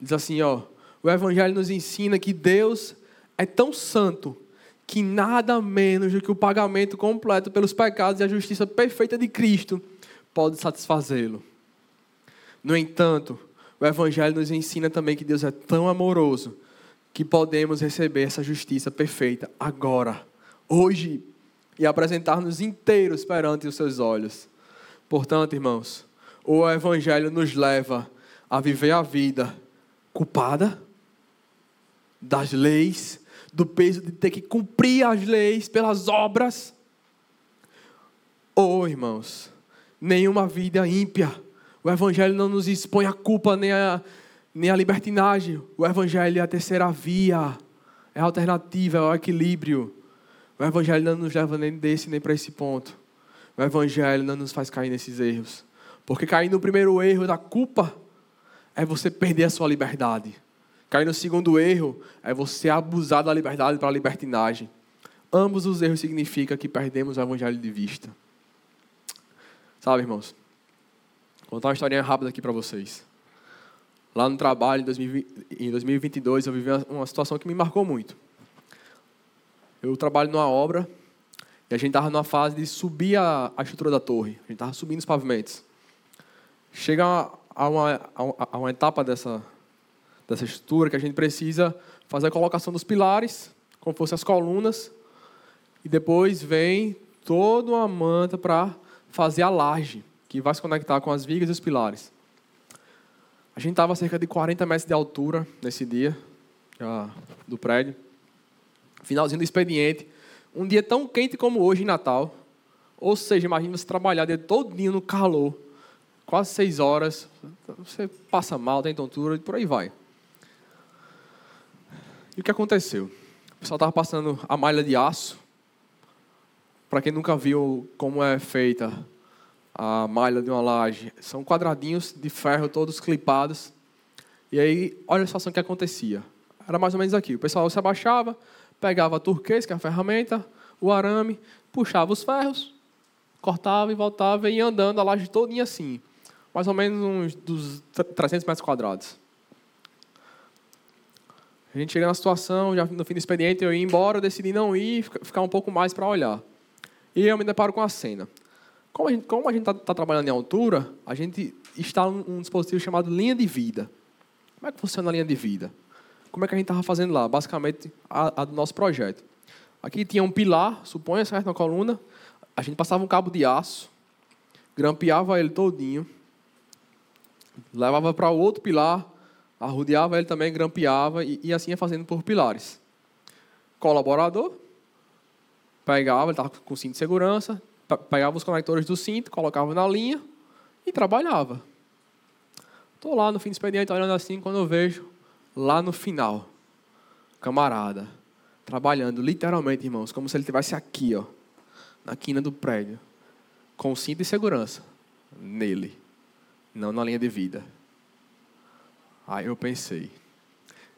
Diz assim, ó, o Evangelho nos ensina que Deus é tão santo que nada menos do que o pagamento completo pelos pecados e a justiça perfeita de Cristo pode satisfazê-lo. No entanto, o Evangelho nos ensina também que Deus é tão amoroso que podemos receber essa justiça perfeita agora, hoje, e apresentar-nos inteiros perante os seus olhos. Portanto, irmãos, o Evangelho nos leva a viver a vida culpada das leis, do peso de ter que cumprir as leis pelas obras. Ou, irmãos, nenhuma vida ímpia. O Evangelho não nos expõe a culpa nem a nem a libertinagem. O Evangelho é a terceira via, é a alternativa, é o equilíbrio. O Evangelho não nos leva nem desse nem para esse ponto. O Evangelho não nos faz cair nesses erros. Porque cair no primeiro erro da culpa é você perder a sua liberdade. Cair no segundo erro é você abusar da liberdade para a libertinagem. Ambos os erros significam que perdemos o Evangelho de vista. Sabe, irmãos? Vou contar uma historinha rápida aqui para vocês. Lá no trabalho, em 2022, eu vivi uma situação que me marcou muito. Eu trabalho numa obra e a gente estava numa fase de subir a, estrutura da torre. A gente estava subindo os pavimentos. Chega a uma, a uma etapa dessa, dessa estrutura que a gente precisa fazer a colocação dos pilares, como fossem as colunas, e depois vem toda uma manta para fazer a laje, que vai se conectar com as vigas e os pilares. A gente estava a cerca de 40 metros de altura nesse dia do prédio. Finalzinho do expediente. Um dia tão quente como hoje em Natal. Ou seja, imagina você trabalhar o dia todinho no calor. Quase seis horas. Você passa mal, tem tontura e por aí vai. E o que aconteceu? O pessoal estava passando a malha de aço. Para quem nunca viu como é feita a malha de uma laje, são quadradinhos de ferro todos clipados. E aí, olha a situação que acontecia. Era mais ou menos aqui. O pessoal se abaixava, pegava a turquês, que é a ferramenta, o arame, puxava os ferros, cortava e voltava e ia andando a laje todinha assim. Mais ou menos uns dos 300 metros quadrados. A gente chega na situação, já no fim do expediente, eu ia embora, eu decidi não ir, ficar um pouco mais para olhar. E eu me deparo com a cena. Como a gente está tá trabalhando em altura, a gente instala um, um dispositivo chamado linha de vida. Como é que funciona a linha de vida? Como é que a gente estava fazendo lá? Basicamente, a, a, do nosso projeto. Aqui tinha um pilar, suponha, certo, na coluna. A gente passava um cabo de aço, grampeava ele todinho, levava para o outro pilar, arrodeava ele também, grampeava e, e assim ia fazendo por pilares. Colaborador, pegava, ele estava com cinto de segurança, pegava os conectores do cinto, colocava na linha e trabalhava. Estou lá no fim do expediente olhando assim, quando eu vejo lá no final, camarada, trabalhando literalmente, irmãos, como se ele estivesse aqui, ó, na quina do prédio, com cinto de segurança nele, não na linha de vida. Aí eu pensei,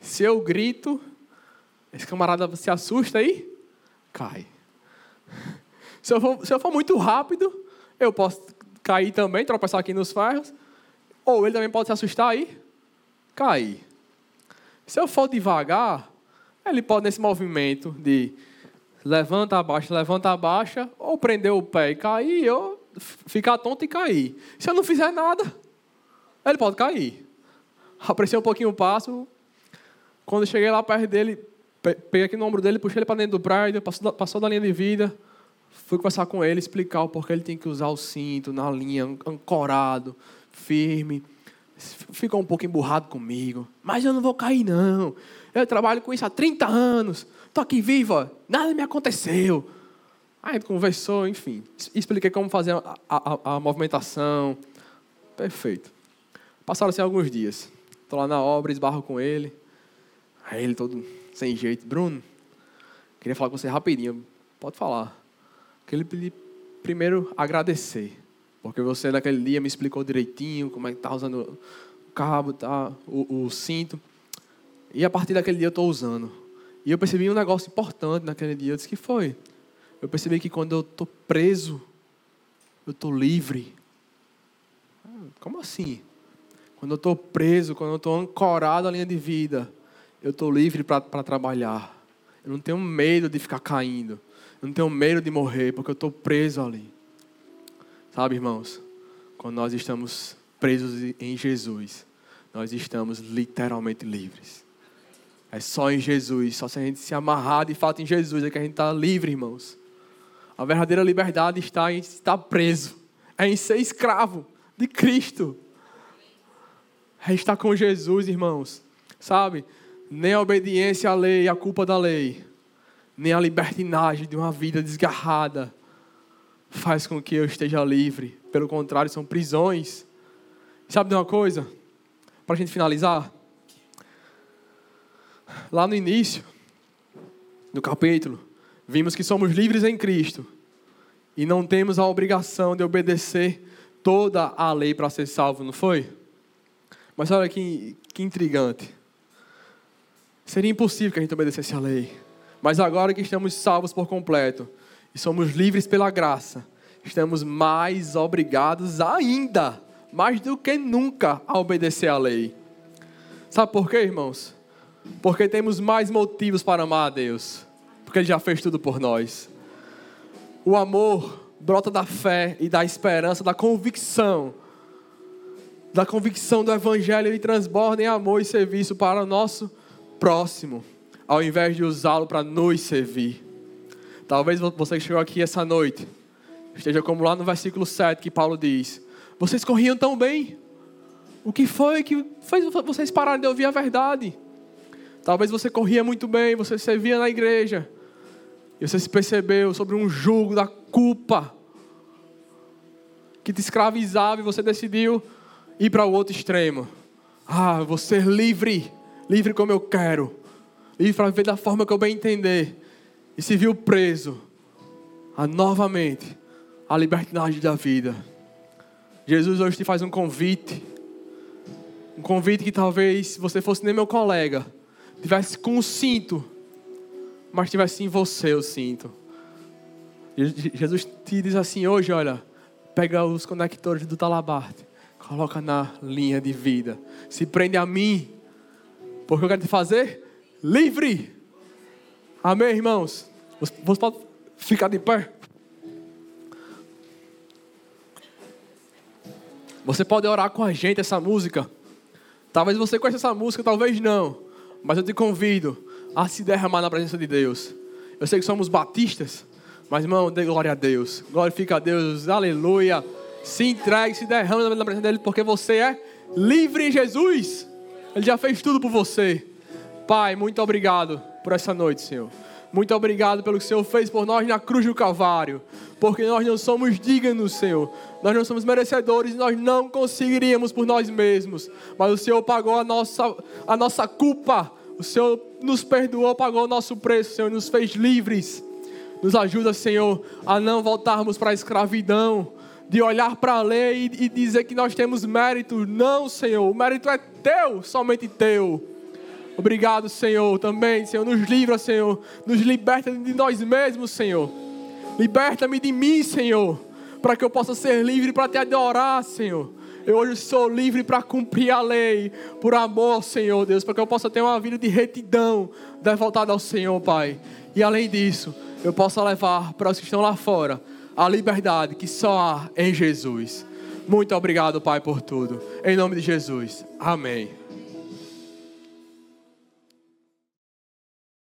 se eu grito, esse camarada se assusta aí, cai. Se eu for, se eu for muito rápido, eu posso cair também, tropeçar aqui nos ferros, ou ele também pode se assustar aí, cair. Se eu for devagar, ele pode nesse movimento de levanta, abaixa, levanta, abaixa, ou prender o pé e cair, ou ficar tonto e cair. Se eu não fizer nada, ele pode cair apreciei um pouquinho o passo. Quando cheguei lá perto dele, peguei aqui no ombro dele, puxei ele para dentro do prédio, passou da, passou da linha de vida. Fui conversar com ele, explicar o porquê ele tem que usar o cinto na linha, ancorado, firme. Ficou um pouco emburrado comigo. Mas eu não vou cair, não. Eu trabalho com isso há 30 anos. Estou aqui viva, nada me aconteceu. Aí ele conversou, enfim. Expliquei como fazer a, a, a movimentação. Perfeito. Passaram-se alguns dias. Estou lá na obra, esbarro com ele. Aí ele todo sem jeito. Bruno, queria falar com você rapidinho. Pode falar. Pedir primeiro agradecer. Porque você naquele dia me explicou direitinho como é que está usando o cabo, tá, o, o cinto. E a partir daquele dia eu estou usando. E eu percebi um negócio importante naquele dia. Eu disse que foi. Eu percebi que quando eu estou preso, eu estou livre. Ah, como assim? Quando eu estou preso, quando eu estou ancorado à linha de vida, eu estou livre para trabalhar. Eu não tenho medo de ficar caindo. Eu não tenho medo de morrer, porque eu estou preso ali. Sabe, irmãos? Quando nós estamos presos em Jesus, nós estamos literalmente livres. É só em Jesus, só se a gente se amarrar de fato em Jesus é que a gente está livre, irmãos. A verdadeira liberdade está em estar preso, é em ser escravo de Cristo é estar com Jesus, irmãos. Sabe? Nem a obediência à lei, a culpa da lei, nem a libertinagem de uma vida desgarrada faz com que eu esteja livre. Pelo contrário, são prisões. Sabe de uma coisa? Para a gente finalizar. Lá no início do capítulo, vimos que somos livres em Cristo e não temos a obrigação de obedecer toda a lei para ser salvo, não foi? Mas olha que, que intrigante. Seria impossível que a gente obedecesse a lei. Mas agora que estamos salvos por completo e somos livres pela graça, estamos mais obrigados ainda, mais do que nunca, a obedecer à lei. Sabe por quê, irmãos? Porque temos mais motivos para amar a Deus. Porque Ele já fez tudo por nós. O amor brota da fé e da esperança, da convicção da convicção do Evangelho, ele transborda em amor e serviço para o nosso próximo, ao invés de usá-lo para nos servir. Talvez você que chegou aqui essa noite esteja como lá no versículo 7 que Paulo diz: Vocês corriam tão bem. O que foi que fez vocês pararem de ouvir a verdade? Talvez você corria muito bem, você servia na igreja, e você se percebeu sobre um jugo da culpa que te escravizava e você decidiu ir para o outro extremo. Ah, vou ser livre, livre como eu quero, livre para viver da forma que eu bem entender, e se viu preso a novamente a liberdade da vida. Jesus hoje te faz um convite, um convite que talvez se você fosse nem meu colega, tivesse com o cinto, mas tivesse em você o cinto. Jesus te diz assim hoje, olha, pega os conectores do talabarte, coloca na linha de vida, se prende a mim, porque eu quero te fazer livre. Amém, irmãos? Você pode ficar de pé? Você pode orar com a gente essa música. Talvez você conheça essa música, talvez não. Mas eu te convido a se derramar na presença de Deus. Eu sei que somos batistas, mas irmão, dê glória a Deus. Glorifica a Deus, aleluia. Se entregue, se derrame na presença dele, porque você é livre em Jesus. Ele já fez tudo por você. Pai, muito obrigado por essa noite, Senhor. Muito obrigado pelo que o Senhor fez por nós na cruz do Calvário. Porque nós não somos dignos, Senhor. Nós não somos merecedores, nós não conseguiríamos por nós mesmos. Mas o Senhor pagou a nossa, a nossa culpa. O Senhor nos perdoou, pagou o nosso preço, Senhor, nos fez livres. Nos ajuda, Senhor, a não voltarmos para a escravidão, de olhar para a lei e dizer que nós temos mérito. Não, Senhor, o mérito é teu, somente teu. Obrigado, Senhor, também, Senhor. Nos livra, Senhor. Nos liberta de nós mesmos, Senhor. Liberta-me de mim, Senhor. Para que eu possa ser livre para te adorar, Senhor. Eu hoje sou livre para cumprir a lei, por amor, Senhor Deus, para que eu possa ter uma vida de retidão, voltada ao Senhor, Pai. E além disso, eu possa levar para os que estão lá fora a liberdade que só há em Jesus. Muito obrigado, Pai, por tudo. Em nome de Jesus. Amém.